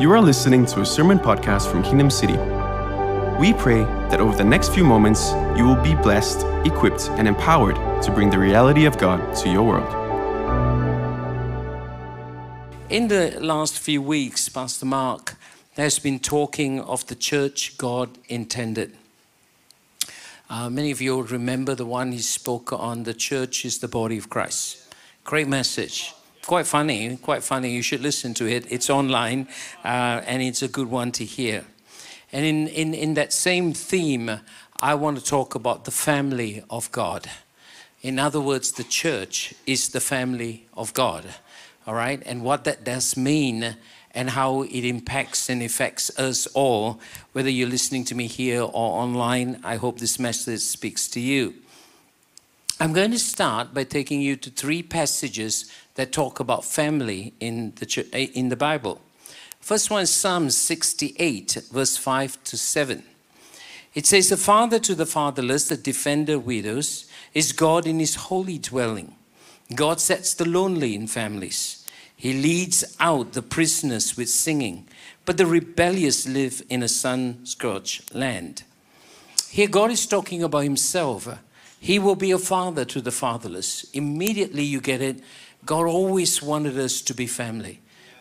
You are listening to a sermon podcast from Kingdom City. We pray that over the next few moments, you will be blessed, equipped, and empowered to bring the reality of God to your world. In the last few weeks, Pastor Mark has been talking of the church God intended. Uh, many of you will remember the one he spoke on the church is the body of Christ. Great message quite funny, quite funny. You should listen to it. It's online uh, and it's a good one to hear. And in, in, in that same theme, I want to talk about the family of God. In other words, the church is the family of God. All right? And what that does mean and how it impacts and affects us all, whether you're listening to me here or online, I hope this message speaks to you. I'm going to start by taking you to three passages that talk about family in the, eh, in the Bible. First one Psalm 68, verse 5 to 7. It says, The father to the fatherless, the defender widows, is God in his holy dwelling. God sets the lonely in families. He leads out the prisoners with singing, but the rebellious live in a sun scorched land. Here, God is talking about himself. He will be a father to the fatherless. Immediately, you get it God always wanted us to be family.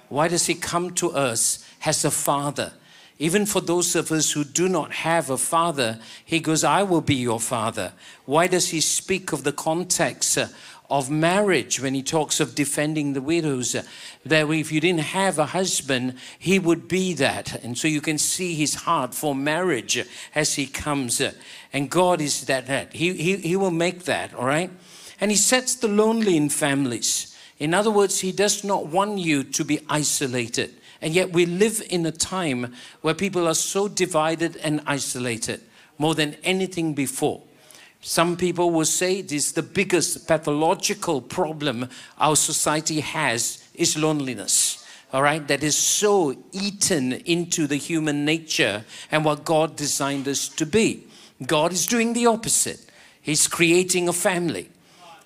Why does He come to us as a father? Even for those of us who do not have a father, He goes, I will be your father. Why does He speak of the context uh, of marriage when He talks of defending the widows? Uh, that if you didn't have a husband, He would be that. And so you can see His heart for marriage as He comes. Uh, and God is that. that. He, he, he will make that, all right? And he sets the lonely in families. In other words, he does not want you to be isolated. And yet we live in a time where people are so divided and isolated more than anything before. Some people will say this the biggest pathological problem our society has is loneliness. All right, that is so eaten into the human nature and what God designed us to be. God is doing the opposite. He's creating a family.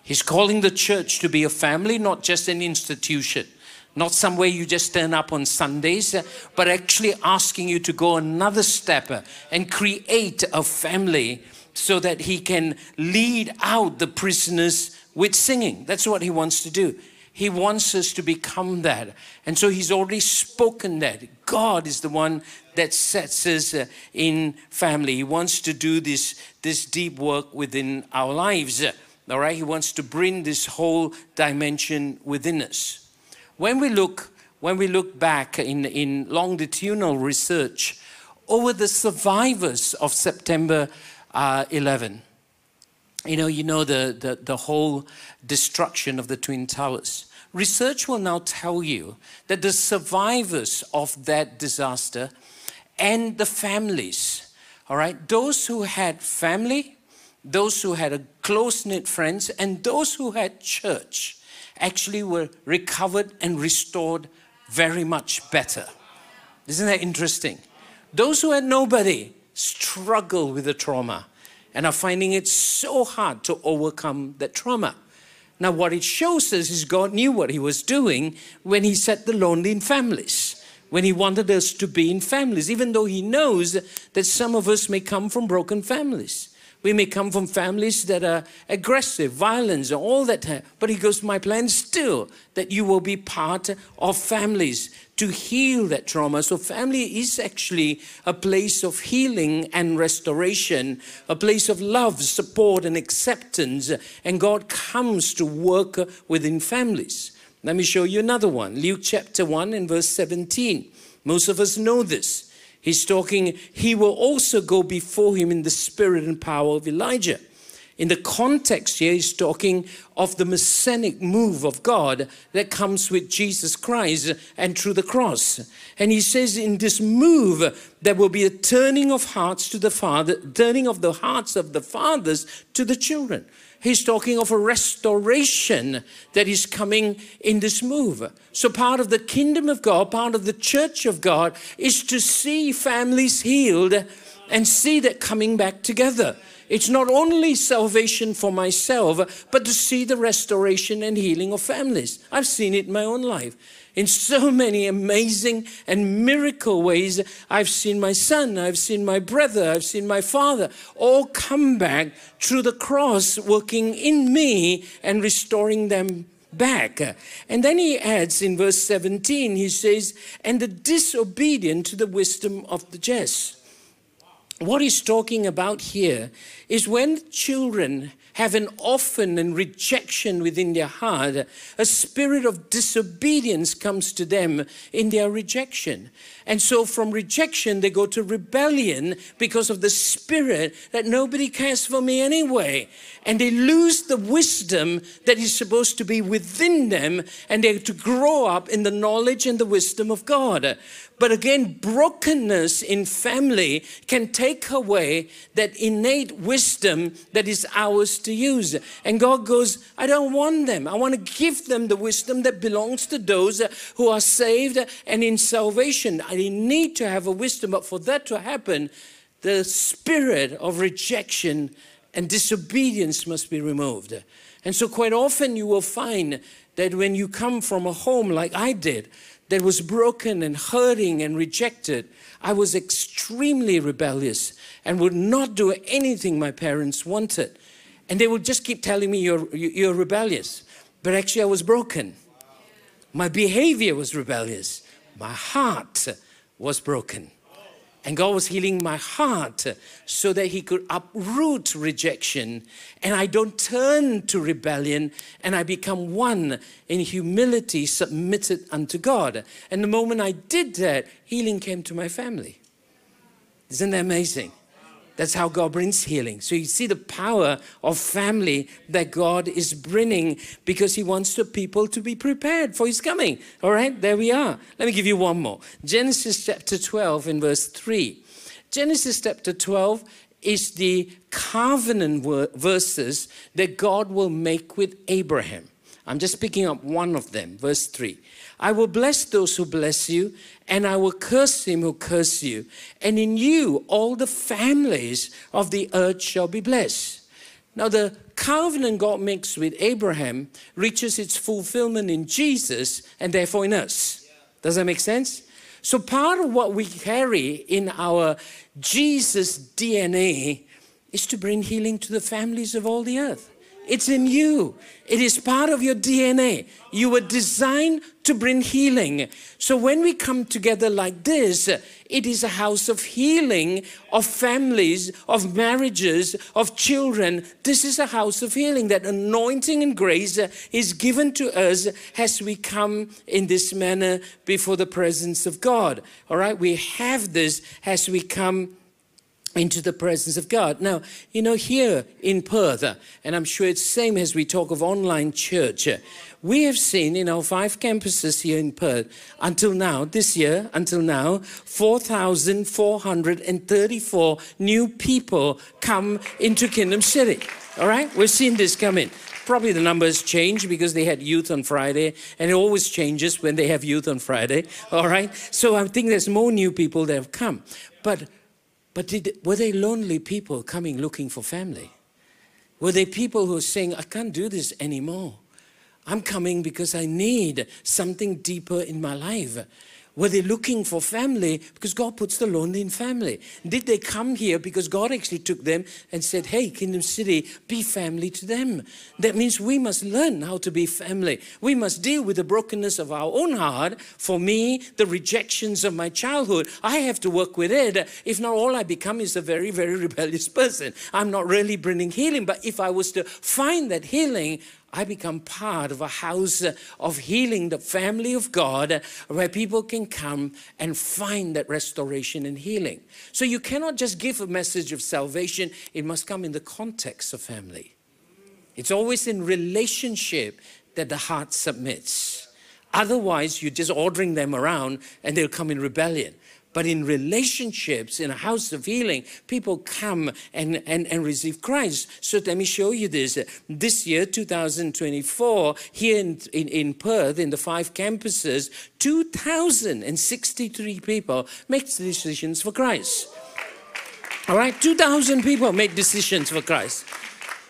He's calling the church to be a family, not just an institution, not somewhere you just turn up on Sundays, uh, but actually asking you to go another step uh, and create a family so that he can lead out the prisoners with singing. That's what he wants to do. He wants us to become that. And so he's already spoken that. God is the one that sets us uh, in family. He wants to do this, this deep work within our lives. All right, he wants to bring this whole dimension within us. When we look, when we look back in, in longitudinal research over the survivors of September uh, 11, you know, you know the, the, the whole destruction of the Twin Towers. Research will now tell you that the survivors of that disaster and the families, all right, those who had family, those who had close knit friends, and those who had church actually were recovered and restored very much better. Isn't that interesting? Those who had nobody struggle with the trauma and are finding it so hard to overcome that trauma. Now, what it shows us is God knew what He was doing when He set the lonely in families, when He wanted us to be in families, even though He knows that some of us may come from broken families. We may come from families that are aggressive, violence, all that. But he goes, My plan still that you will be part of families to heal that trauma. So, family is actually a place of healing and restoration, a place of love, support, and acceptance. And God comes to work within families. Let me show you another one Luke chapter 1 and verse 17. Most of us know this. He's talking, he will also go before him in the spirit and power of Elijah. In the context here, he's talking of the messianic move of God that comes with Jesus Christ and through the cross. And he says, in this move, there will be a turning of hearts to the Father, turning of the hearts of the fathers to the children. He's talking of a restoration that is coming in this move. So, part of the kingdom of God, part of the church of God, is to see families healed and see that coming back together. It's not only salvation for myself, but to see the restoration and healing of families. I've seen it in my own life. In so many amazing and miracle ways, I've seen my son, I've seen my brother, I've seen my father all come back through the cross, working in me and restoring them back. And then he adds in verse 17, he says, and the disobedient to the wisdom of the just. What he's talking about here is when children have an orphan and rejection within their heart, a spirit of disobedience comes to them in their rejection. And so from rejection, they go to rebellion because of the spirit that nobody cares for me anyway. And they lose the wisdom that is supposed to be within them, and they're to grow up in the knowledge and the wisdom of God. But again, brokenness in family can take away that innate wisdom that is ours to use. And God goes, I don't want them. I want to give them the wisdom that belongs to those who are saved and in salvation. I need to have a wisdom, but for that to happen, the spirit of rejection and disobedience must be removed. And so, quite often, you will find that when you come from a home like I did, that was broken and hurting and rejected, I was extremely rebellious and would not do anything my parents wanted. And they would just keep telling me, You're, you're rebellious. But actually, I was broken. My behavior was rebellious. My heart was broken. And God was healing my heart so that He could uproot rejection and I don't turn to rebellion and I become one in humility, submitted unto God. And the moment I did that, healing came to my family. Isn't that amazing? That's how God brings healing. So you see the power of family that God is bringing because He wants the people to be prepared for His coming. All right, there we are. Let me give you one more Genesis chapter 12 in verse 3. Genesis chapter 12 is the covenant verses that God will make with Abraham. I'm just picking up one of them, verse 3. I will bless those who bless you, and I will curse him who curse you. And in you all the families of the earth shall be blessed. Now, the covenant God makes with Abraham reaches its fulfillment in Jesus and therefore in us. Does that make sense? So, part of what we carry in our Jesus DNA is to bring healing to the families of all the earth. It's in you. It is part of your DNA. You were designed to bring healing. So when we come together like this, it is a house of healing, of families, of marriages, of children. This is a house of healing. That anointing and grace is given to us as we come in this manner before the presence of God. All right, we have this as we come into the presence of God. Now, you know, here in Perth, and I'm sure it's same as we talk of online church, we have seen in our five campuses here in Perth until now, this year, until now, 4,434 new people come into Kingdom City. All right? We've seen this come in. Probably the numbers change because they had youth on Friday, and it always changes when they have youth on Friday. All right? So I think there's more new people that have come. But but did, were they lonely people coming looking for family? Were they people who were saying, I can't do this anymore? I'm coming because I need something deeper in my life. Were they looking for family? Because God puts the lonely in family. Did they come here because God actually took them and said, Hey, Kingdom City, be family to them? That means we must learn how to be family. We must deal with the brokenness of our own heart. For me, the rejections of my childhood, I have to work with it. If not, all I become is a very, very rebellious person. I'm not really bringing healing. But if I was to find that healing, I become part of a house uh, of healing, the family of God, uh, where people can come and find that restoration and healing. So you cannot just give a message of salvation, it must come in the context of family. It's always in relationship that the heart submits. Otherwise, you're just ordering them around and they'll come in rebellion. But in relationships, in a house of healing, people come and, and, and receive Christ. So let me show you this. This year, 2024, here in, in, in Perth, in the five campuses, 2,063 people make decisions for Christ. All right, 2,000 people made decisions for Christ.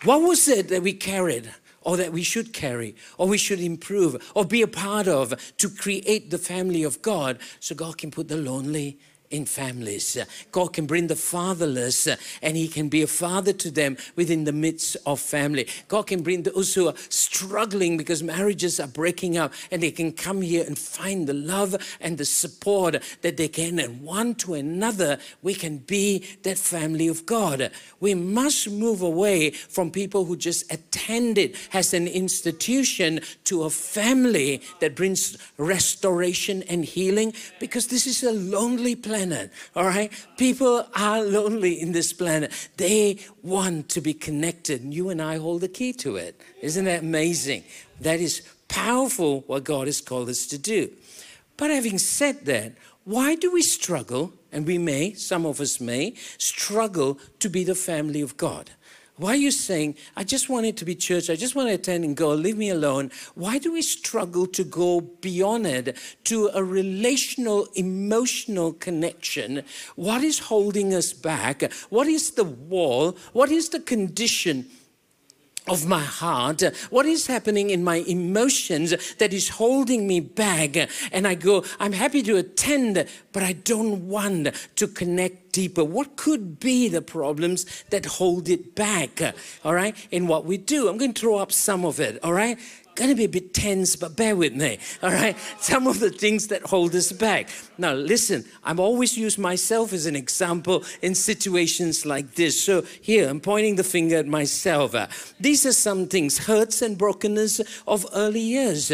What was it that we carried? Or that we should carry, or we should improve, or be a part of to create the family of God so God can put the lonely in families. God can bring the fatherless and He can be a father to them within the midst of family. God can bring those who are struggling because marriages are breaking up and they can come here and find the love and the support that they can. And one to another, we can be that family of God. We must move away from people who just attend it as an institution to a family that brings restoration and healing because this is a lonely place planet, all right? People are lonely in this planet. They want to be connected. You and I hold the key to it. Isn't that amazing? That is powerful what God has called us to do. But having said that, why do we struggle? And we may, some of us may, struggle to be the family of God. Why are you saying, I just want it to be church, I just want to attend and go, leave me alone? Why do we struggle to go beyond it to a relational, emotional connection? What is holding us back? What is the wall? What is the condition? Of my heart, what is happening in my emotions that is holding me back. And I go, I'm happy to attend, but I don't want to connect deeper. What could be the problems that hold it back, all right, in what we do? I'm going to throw up some of it, all right? Going to be a bit tense, but bear with me, all right? Some of the things that hold us back. Now, listen, I've always used myself as an example in situations like this. So, here, I'm pointing the finger at myself. These are some things hurts and brokenness of early years.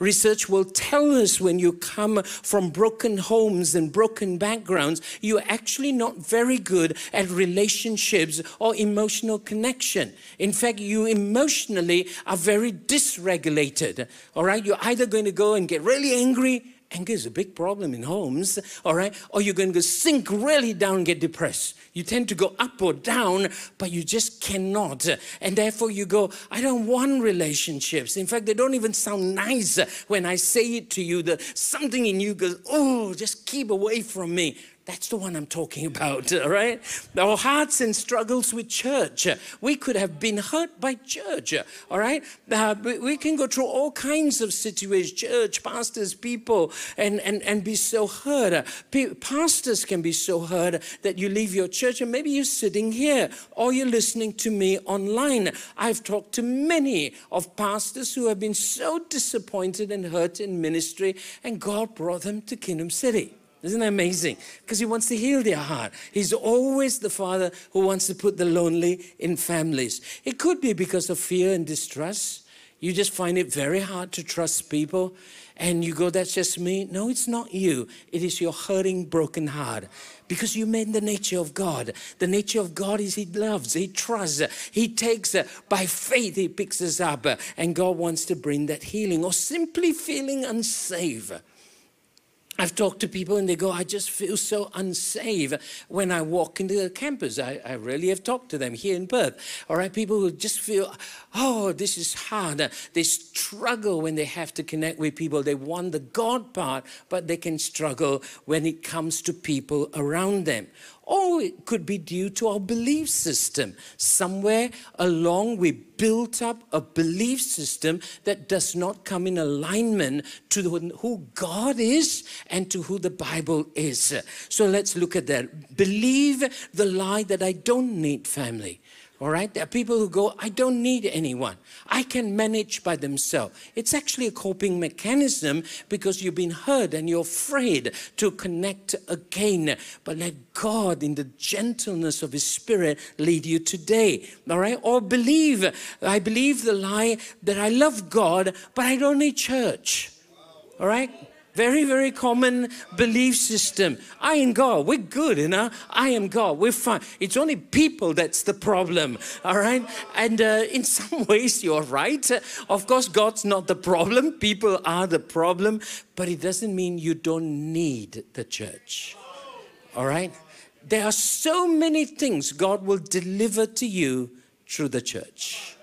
Research will tell us when you come from broken homes and broken backgrounds, you're actually not very good at relationships or emotional connection. In fact, you emotionally are very dysregulated. All right, you're either going to go and get really angry anger is a big problem in homes, all right? Or you're going to sink really down get depressed. You tend to go up or down, but you just cannot. And therefore, you go, I don't want relationships. In fact, they don't even sound nice when I say it to you. That something in you goes, oh, just keep away from me. That's the one I'm talking about, right? Our hearts and struggles with church. We could have been hurt by church, all right? Uh, we can go through all kinds of situations, church, pastors, people, and, and, and be so hurt. Pastors can be so hurt that you leave your church and maybe you're sitting here or you're listening to me online. I've talked to many of pastors who have been so disappointed and hurt in ministry, and God brought them to Kingdom City. Isn't that amazing? Because he wants to heal their heart. He's always the father who wants to put the lonely in families. It could be because of fear and distrust. You just find it very hard to trust people. And you go, that's just me. No, it's not you. It is your hurting, broken heart. Because you made the nature of God. The nature of God is He loves, He trusts, He takes, by faith, He picks us up. And God wants to bring that healing or simply feeling unsafe I've talked to people and they go, I just feel so unsafe when I walk into the campus. I, I really have talked to them here in Perth. All right, people who just feel, oh, this is hard. They struggle when they have to connect with people. They want the God part, but they can struggle when it comes to people around them or it could be due to our belief system. Somewhere along, we built up a belief system that does not come in alignment to who God is and to who the Bible is. So let's look at that. Believe the lie that I don't need family. All right? There are people who go, I don't need anyone. I can manage by themselves. It's actually a coping mechanism because you've been hurt and you're afraid to connect again. But let God, in the gentleness of His Spirit, lead you today. All right? Or believe, I believe the lie that I love God, but I don't need church. All right? Very, very common belief system. I am God. We're good, you know. I am God. We're fine. It's only people that's the problem, all right? And uh, in some ways, you're right. Of course, God's not the problem. People are the problem. But it doesn't mean you don't need the church, all right? There are so many things God will deliver to you through the church.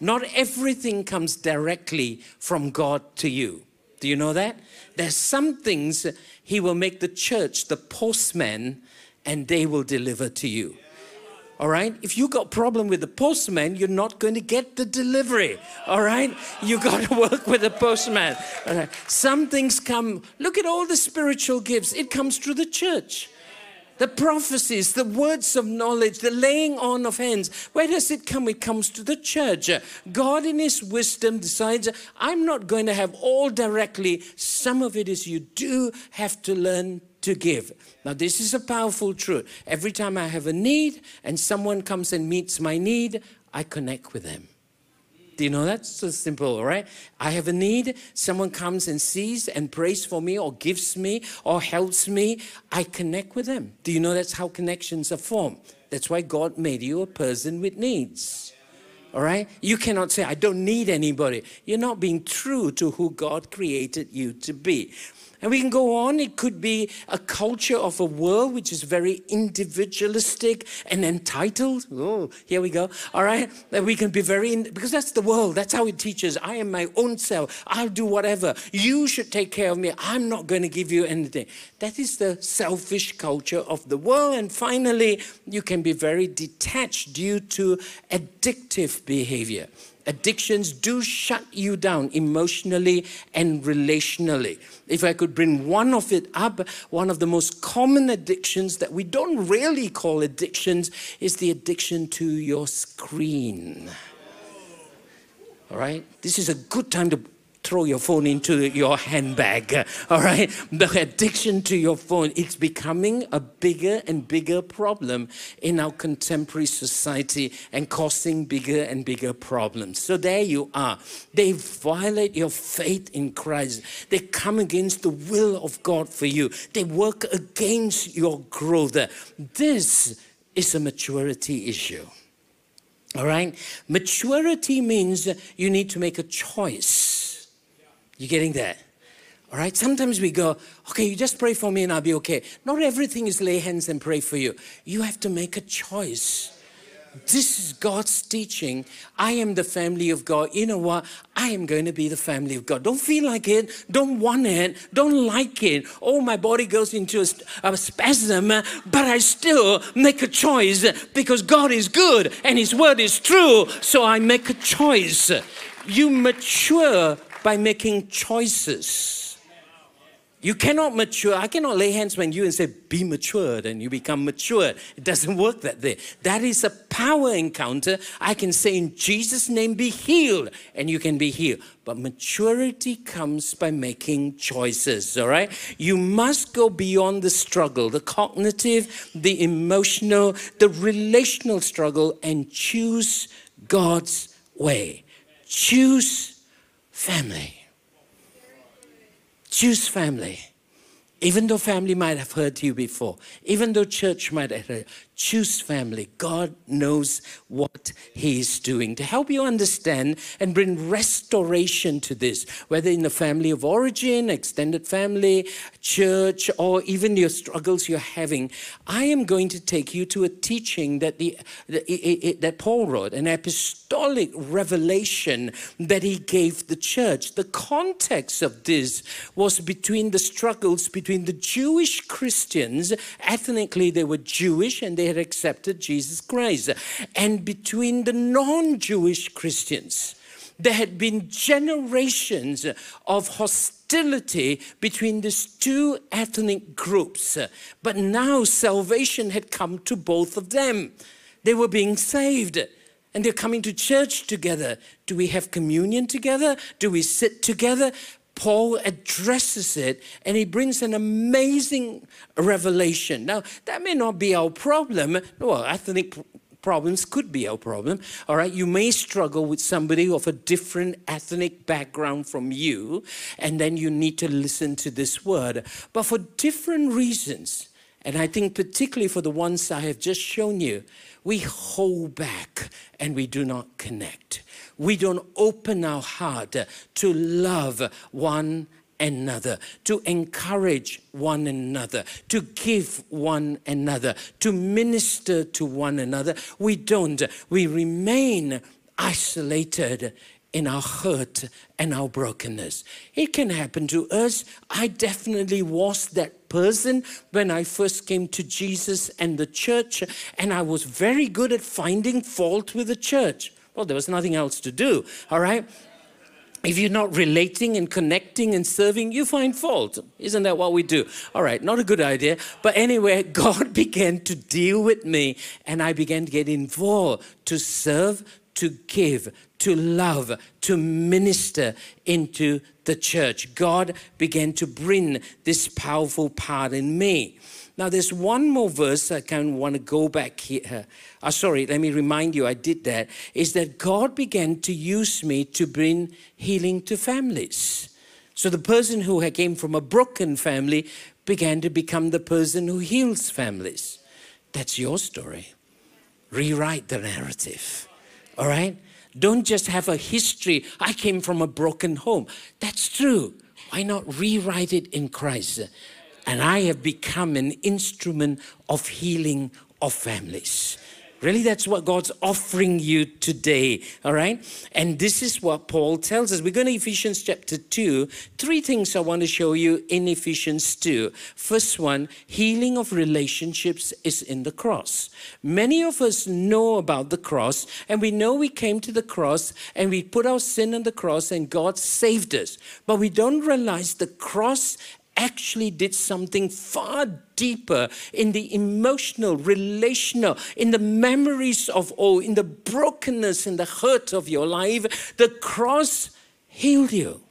Not everything comes directly from God to you. Do you know that? There's some things He will make the church the postman and they will deliver to you. All right? If you got problem with the postman, you're not going to get the delivery. All right? You got to work with the postman. All right? Some things come, look at all the spiritual gifts. It comes through the church. The prophecies, the words of knowledge, the laying on of hands. Where does it come? It comes to the church. God, in His wisdom, decides I'm not going to have all directly. Some of it is you do have to learn to give. Now, this is a powerful truth. Every time I have a need and someone comes and meets my need, I connect with them. Do you know that's so simple, right? I have a need, someone comes and sees and prays for me or gives me or helps me, I connect with them. Do you know that's how connections are formed? That's why God made you a person with needs. All right? You cannot say, I don't need anybody. You're not being true to who God created you to be. And we can go on. It could be a culture of a world which is very individualistic and entitled. Oh, here we go. All right. That we can be very, in, because that's the world. That's how it teaches. I am my own self. I'll do whatever. You should take care of me. I'm not going to give you anything. That is the selfish culture of the world. And finally, you can be very detached due to addictive behavior. Addictions do shut you down emotionally and relationally. If I could bring one of it up, one of the most common addictions that we don't really call addictions is the addiction to your screen. All right? This is a good time to throw your phone into your handbag. All right? The addiction to your phone, it's becoming a bigger and bigger problem in our contemporary society and causing bigger and bigger problems. So there you are. They violate your faith in Christ. They come against the will of God for you. They work against your growth. This is a maturity issue. All right? Maturity means you need to make a choice you getting that? All right, sometimes we go, okay, you just pray for me and I'll be okay. Not everything is lay hands and pray for you. You have to make a choice. This is God's teaching. I am the family of God. You know what? I am going to be the family of God. Don't feel like it. Don't want it. Don't like it. Oh, my body goes into a, a spasm, but I still make a choice because God is good and His word is true. So I make a choice. You mature by making choices. You cannot mature. I cannot lay hands on you and say, be matured, and you become mature. It doesn't work that way. That is a power encounter. I can say, in Jesus' name, be healed, and you can be healed. But maturity comes by making choices, all right? You must go beyond the struggle, the cognitive, the emotional, the relational struggle, and choose God's way. Choose family. Choose family. Even though family might have hurt you before, even though church might have hurt, choose family. God knows what He's doing to help you understand and bring restoration to this, whether in the family of origin, extended family, church, or even your struggles you're having. I am going to take you to a teaching that the, the that Paul wrote, an apostolic revelation that he gave the church. The context of this was between the struggles between the Jewish Christians, ethnically they were Jewish and they they had accepted Jesus Christ. And between the non Jewish Christians, there had been generations of hostility between these two ethnic groups. But now salvation had come to both of them. They were being saved and they're coming to church together. Do we have communion together? Do we sit together? Paul addresses it and he brings an amazing revelation. Now, that may not be our problem. Well, ethnic problems could be our problem. All right, you may struggle with somebody of a different ethnic background from you, and then you need to listen to this word. But for different reasons, and I think particularly for the ones I have just shown you, we hold back and we do not connect we don't open our heart to love one another, to encourage one another, to give one another, to minister to one another. We don't. We remain isolated in our hurt and our brokenness. It can happen to us. I definitely was that person when I first came to Jesus and the church, and I was very good at finding fault with the church. Well, there was nothing else to do, all right? If you're not relating and connecting and serving, you find fault. Isn't that what we do? All right, not a good idea. But anyway, God began to deal with me and I began to get involved to serve, to give, to love, to minister into the church. God began to bring this powerful part in me. Now, there's one more verse I kind of want to go back here. Uh, sorry, let me remind you, I did that. Is that God began to use me to bring healing to families. So the person who came from a broken family began to become the person who heals families. That's your story. Rewrite the narrative. All right? Don't just have a history. I came from a broken home. That's true. Why not rewrite it in Christ? And I have become an instrument of healing of families. Really, that's what God's offering you today, all right? And this is what Paul tells us. We're going to Ephesians chapter 2. Three things I want to show you in Ephesians 2. First one, healing of relationships is in the cross. Many of us know about the cross, and we know we came to the cross and we put our sin on the cross and God saved us. But we don't realize the cross actually did something far deeper in the emotional, relational, in the memories of all, in the brokenness in the hurt of your life. The cross healed you.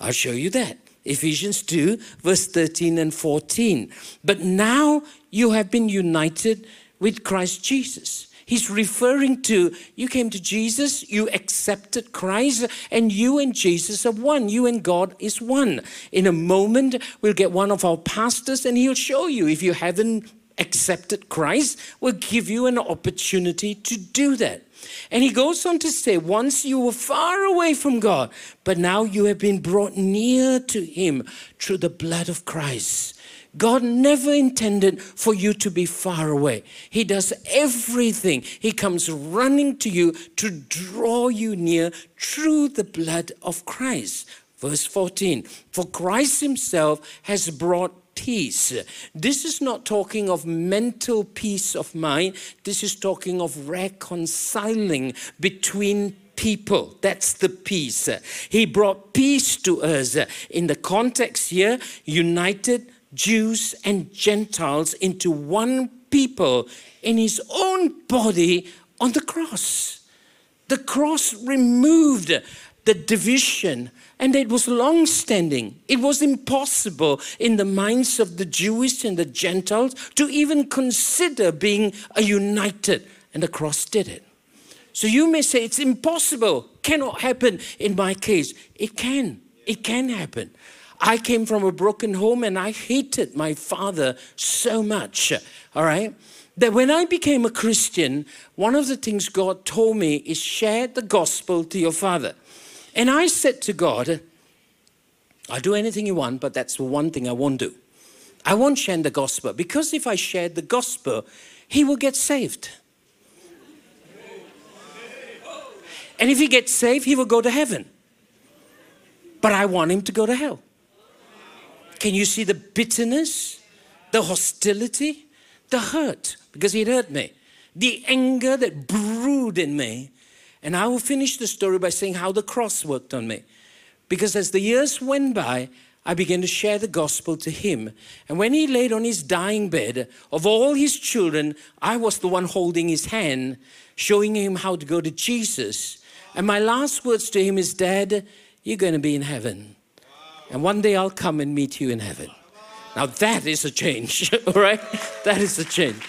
I'll show you that. Ephesians 2, verse 13 and 14. But now you have been united with Christ Jesus. He's referring to you came to Jesus, you accepted Christ, and you and Jesus are one. You and God is one. In a moment, we'll get one of our pastors and he'll show you if you haven't accepted Christ, we'll give you an opportunity to do that. And he goes on to say, once you were far away from God, but now you have been brought near to him through the blood of Christ. God never intended for you to be far away. He does everything. He comes running to you to draw you near through the blood of Christ. Verse 14 For Christ Himself has brought peace. This is not talking of mental peace of mind, this is talking of reconciling between people. That's the peace. He brought peace to us. In the context here, united Jews and Gentiles into one people in his own body on the cross. The cross removed the division, and it was long standing. It was impossible in the minds of the Jewish and the Gentiles to even consider being a united, and the cross did it. So you may say it's impossible, cannot happen in my case. It can, it can happen. I came from a broken home and I hated my father so much, all right? That when I became a Christian, one of the things God told me is share the gospel to your father. And I said to God, I'll do anything you want, but that's the one thing I won't do. I won't share the gospel because if I share the gospel, he will get saved. And if he gets saved, he will go to heaven. But I want him to go to hell. Can you see the bitterness, the hostility, the hurt? Because he'd hurt me. The anger that brewed in me. And I will finish the story by saying how the cross worked on me. Because as the years went by, I began to share the gospel to him. And when he laid on his dying bed, of all his children, I was the one holding his hand, showing him how to go to Jesus. And my last words to him is, Dad, you're going to be in heaven. And one day I'll come and meet you in heaven. Now that is a change, all right? That is a change.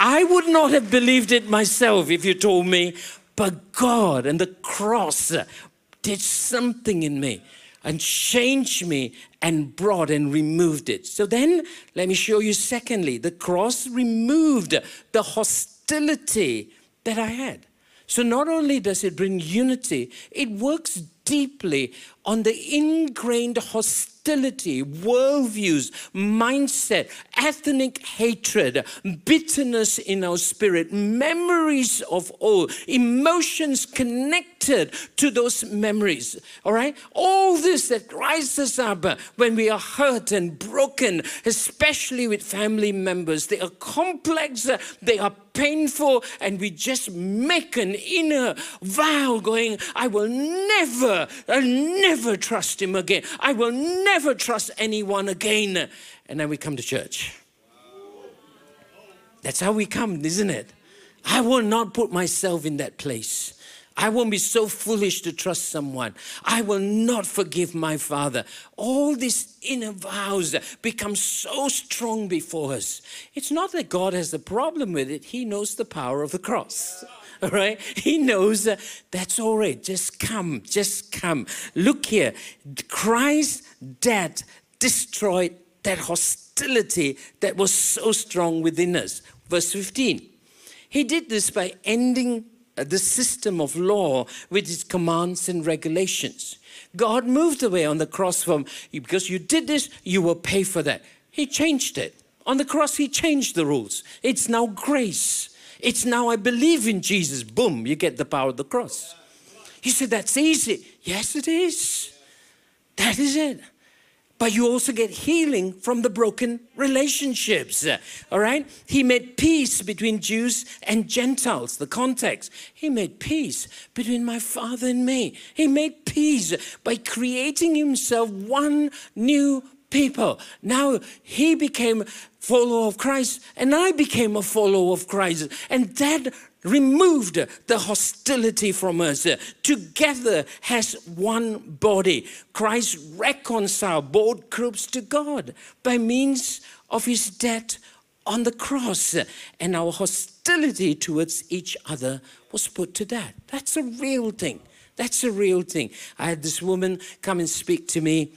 I would not have believed it myself if you told me, but God and the cross did something in me and changed me and brought and removed it. So then, let me show you secondly, the cross removed the hostility that I had. So not only does it bring unity, it works deeply on the ingrained hostility, worldviews, mindset, ethnic hatred, bitterness in our spirit, memories of old, emotions connected to those memories. All right? All this that rises up when we are hurt and broken, especially with family members. They are complex, they are painful, and we just make an inner vow going, I will never, I'll never trust him again. I will never trust anyone again. And then we come to church. That's how we come, isn't it? I will not put myself in that place. I won't be so foolish to trust someone. I will not forgive my father. All these inner vows become so strong before us. It's not that God has a problem with it, He knows the power of the cross. All right? He knows uh, that's all right. Just come, just come. Look here. Christ's death destroyed that hostility that was so strong within us. Verse 15. He did this by ending uh, the system of law with its commands and regulations. God moved away on the cross from because you did this, you will pay for that. He changed it. On the cross, He changed the rules. It's now grace. It's now I believe in Jesus. Boom, you get the power of the cross. He said, That's easy. Yes, it is. That is it but you also get healing from the broken relationships. All right? He made peace between Jews and Gentiles, the context. He made peace between my father and me. He made peace by creating himself one new people. Now he became follower of Christ and I became a follower of Christ. And that removed the hostility from us. Together has one body. Christ reconciled both groups to God by means of his death on the cross. And our hostility towards each other was put to death. That's a real thing. That's a real thing. I had this woman come and speak to me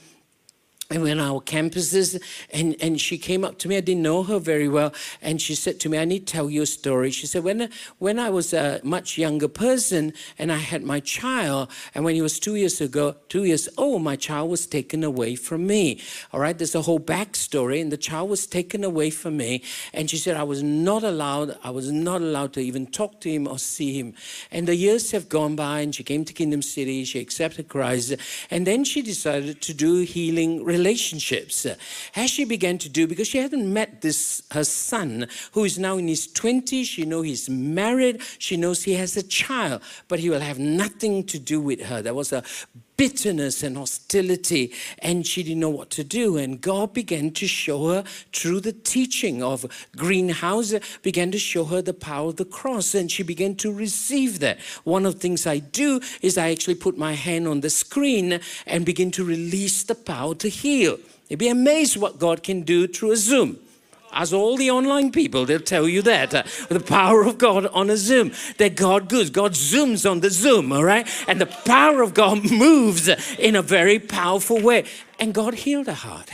and we our campuses and, and she came up to me. I didn't know her very well and she said to me i need to tell you a story. She said when, when i was a much younger person and i had my child and when he was two years ago two years old my child was taken away from me. All right there's a whole backstory and the child was taken away from me and she said i was not allowed i was not allowed to even talk to him or see him. And the years have gone by and she came to kingdom city she accepted christ and then she decided to do healing relationships uh, as she began to do? Because she hadn't met this her son who is now in his 20s she knows he's married. She knows he has a child but he will have nothing to do with her. There was a bitterness and hostility, and she didn't know what to do. And God began to show her through the teaching of Greenhouse, began to show her the power of the cross, and she began to receive that. One of the things I do is I actually put my hand on the screen and begin to release the power to heal. You'd be amazed what God can do through a Zoom as all the online people, they'll tell you that. Uh, the power of God on a Zoom. That God goes, God zooms on the Zoom, all right? And the power of God moves in a very powerful way. And God healed her heart.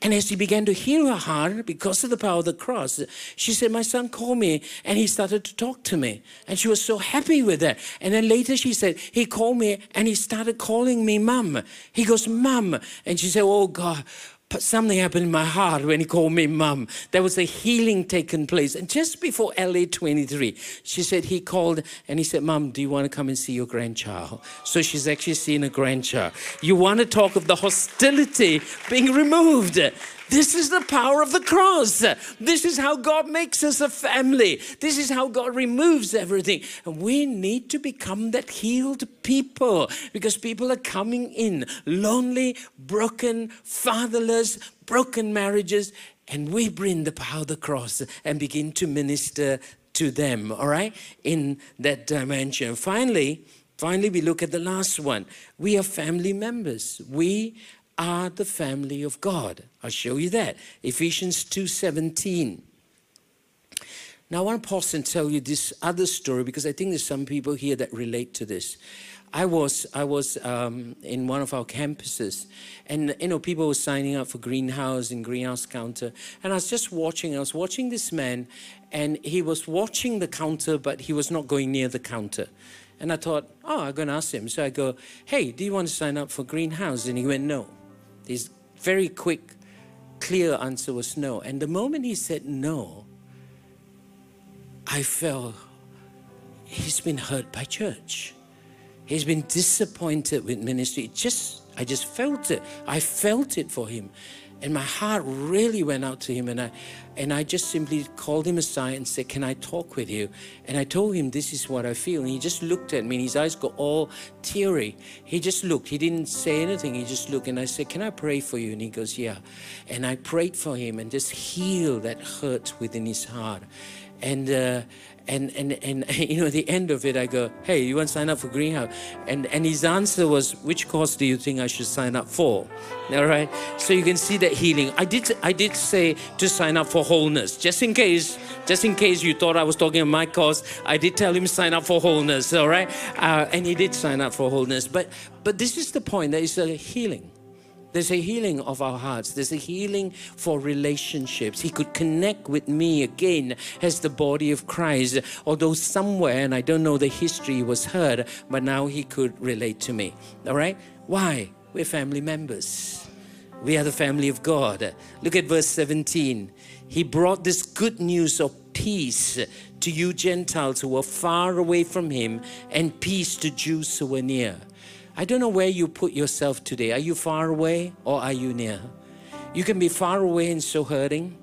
And as he began to heal her heart because of the power of the cross, she said, My son called me and he started to talk to me. And she was so happy with that. And then later she said, He called me and he started calling me mom. He goes, Mom. And she said, Oh God, something happened in my heart when he called me mum. There was a healing taking place. And just before LA 23, she said he called and he said, Mum, do you want to come and see your grandchild? So she's actually seen a grandchild. You want to talk of the hostility being removed. This is the power of the cross. This is how God makes us a family. This is how God removes everything. And we need to become that healed people because people are coming in lonely, broken, fatherless, broken marriages. And we bring the power of the cross and begin to minister to them, all right, in that dimension. Finally, finally, we look at the last one. We are family members. We are the family of God. I'll show you that. Ephesians 2:17. Now I want to pause and tell you this other story because I think there's some people here that relate to this. I was I was um, in one of our campuses, and you know people were signing up for greenhouse and greenhouse counter, and I was just watching. I was watching this man, and he was watching the counter, but he was not going near the counter. And I thought, oh, I'm going to ask him. So I go, hey, do you want to sign up for Greenhouse? And he went, no. His very quick, clear answer was no. And the moment he said no, I felt he's been hurt by church. He's been disappointed with ministry. It just I just felt it. I felt it for him. And my heart really went out to him. And I, and I just simply called him aside and said, Can I talk with you? And I told him, This is what I feel. And he just looked at me, and his eyes got all teary. He just looked. He didn't say anything. He just looked. And I said, Can I pray for you? And he goes, Yeah. And I prayed for him and just healed that hurt within his heart. And, uh, and, and, and you know, at the end of it, I go, hey, you want to sign up for Greenhouse? And, and his answer was, which course do you think I should sign up for? All right. So you can see that healing. I did, I did say to sign up for wholeness, just in case, just in case you thought I was talking about my course. I did tell him sign up for wholeness. All right. Uh, and he did sign up for wholeness. But, but this is the point. There is a healing. There's a healing of our hearts. There's a healing for relationships. He could connect with me again as the body of Christ, although somewhere, and I don't know the history, was heard, but now he could relate to me. All right? Why? We're family members. We are the family of God. Look at verse 17. He brought this good news of peace to you Gentiles who were far away from him, and peace to Jews who were near. I don't know where you put yourself today. Are you far away or are you near? You can be far away and so hurting.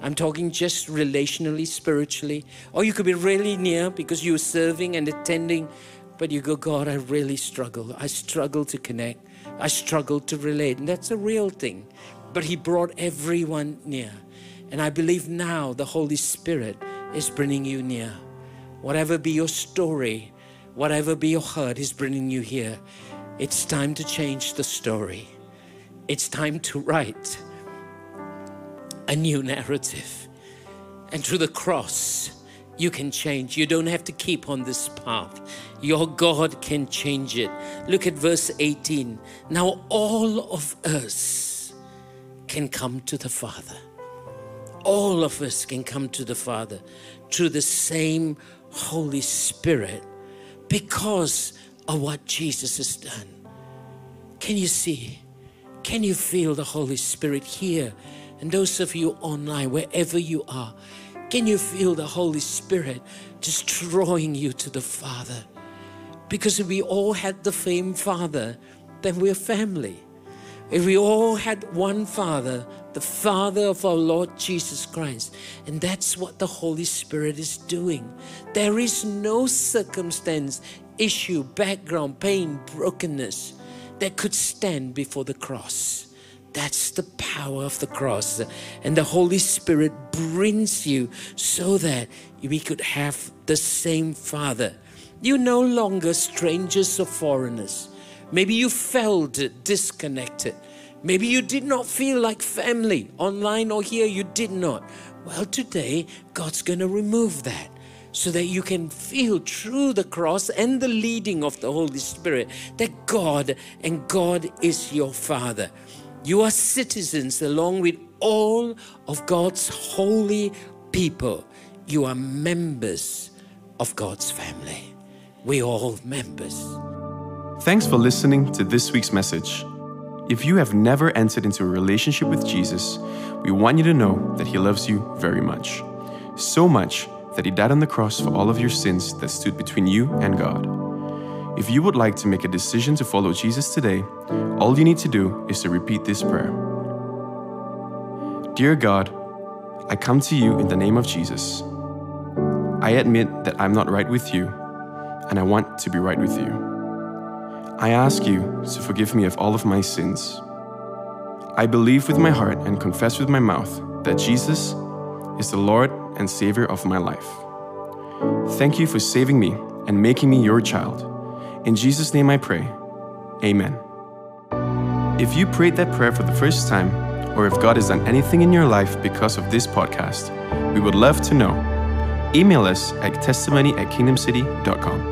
I'm talking just relationally, spiritually. Or you could be really near because you're serving and attending, but you go, God, I really struggle. I struggle to connect. I struggle to relate. And that's a real thing. But He brought everyone near. And I believe now the Holy Spirit is bringing you near. Whatever be your story, Whatever be your hurt is bringing you here. It's time to change the story. It's time to write a new narrative. And through the cross, you can change. You don't have to keep on this path. Your God can change it. Look at verse 18. Now, all of us can come to the Father. All of us can come to the Father through the same Holy Spirit because of what Jesus has done. Can you see? Can you feel the Holy Spirit here? And those of you online, wherever you are, can you feel the Holy Spirit just drawing you to the Father? Because if we all had the same Father, then we're family. If we all had one Father, the Father of our Lord Jesus Christ. And that's what the Holy Spirit is doing. There is no circumstance, issue, background, pain, brokenness that could stand before the cross. That's the power of the cross. And the Holy Spirit brings you so that we could have the same Father. You're no longer strangers or foreigners. Maybe you felt disconnected. Maybe you did not feel like family online or here, you did not. Well, today, God's going to remove that so that you can feel through the cross and the leading of the Holy Spirit that God and God is your Father. You are citizens along with all of God's holy people. You are members of God's family. We are all members. Thanks for listening to this week's message. If you have never entered into a relationship with Jesus, we want you to know that He loves you very much. So much that He died on the cross for all of your sins that stood between you and God. If you would like to make a decision to follow Jesus today, all you need to do is to repeat this prayer Dear God, I come to you in the name of Jesus. I admit that I'm not right with you, and I want to be right with you. I ask you to forgive me of all of my sins. I believe with my heart and confess with my mouth that Jesus is the Lord and Savior of my life. Thank you for saving me and making me your child. In Jesus' name I pray. Amen. If you prayed that prayer for the first time, or if God has done anything in your life because of this podcast, we would love to know. Email us at testimony at kingdomcity.com.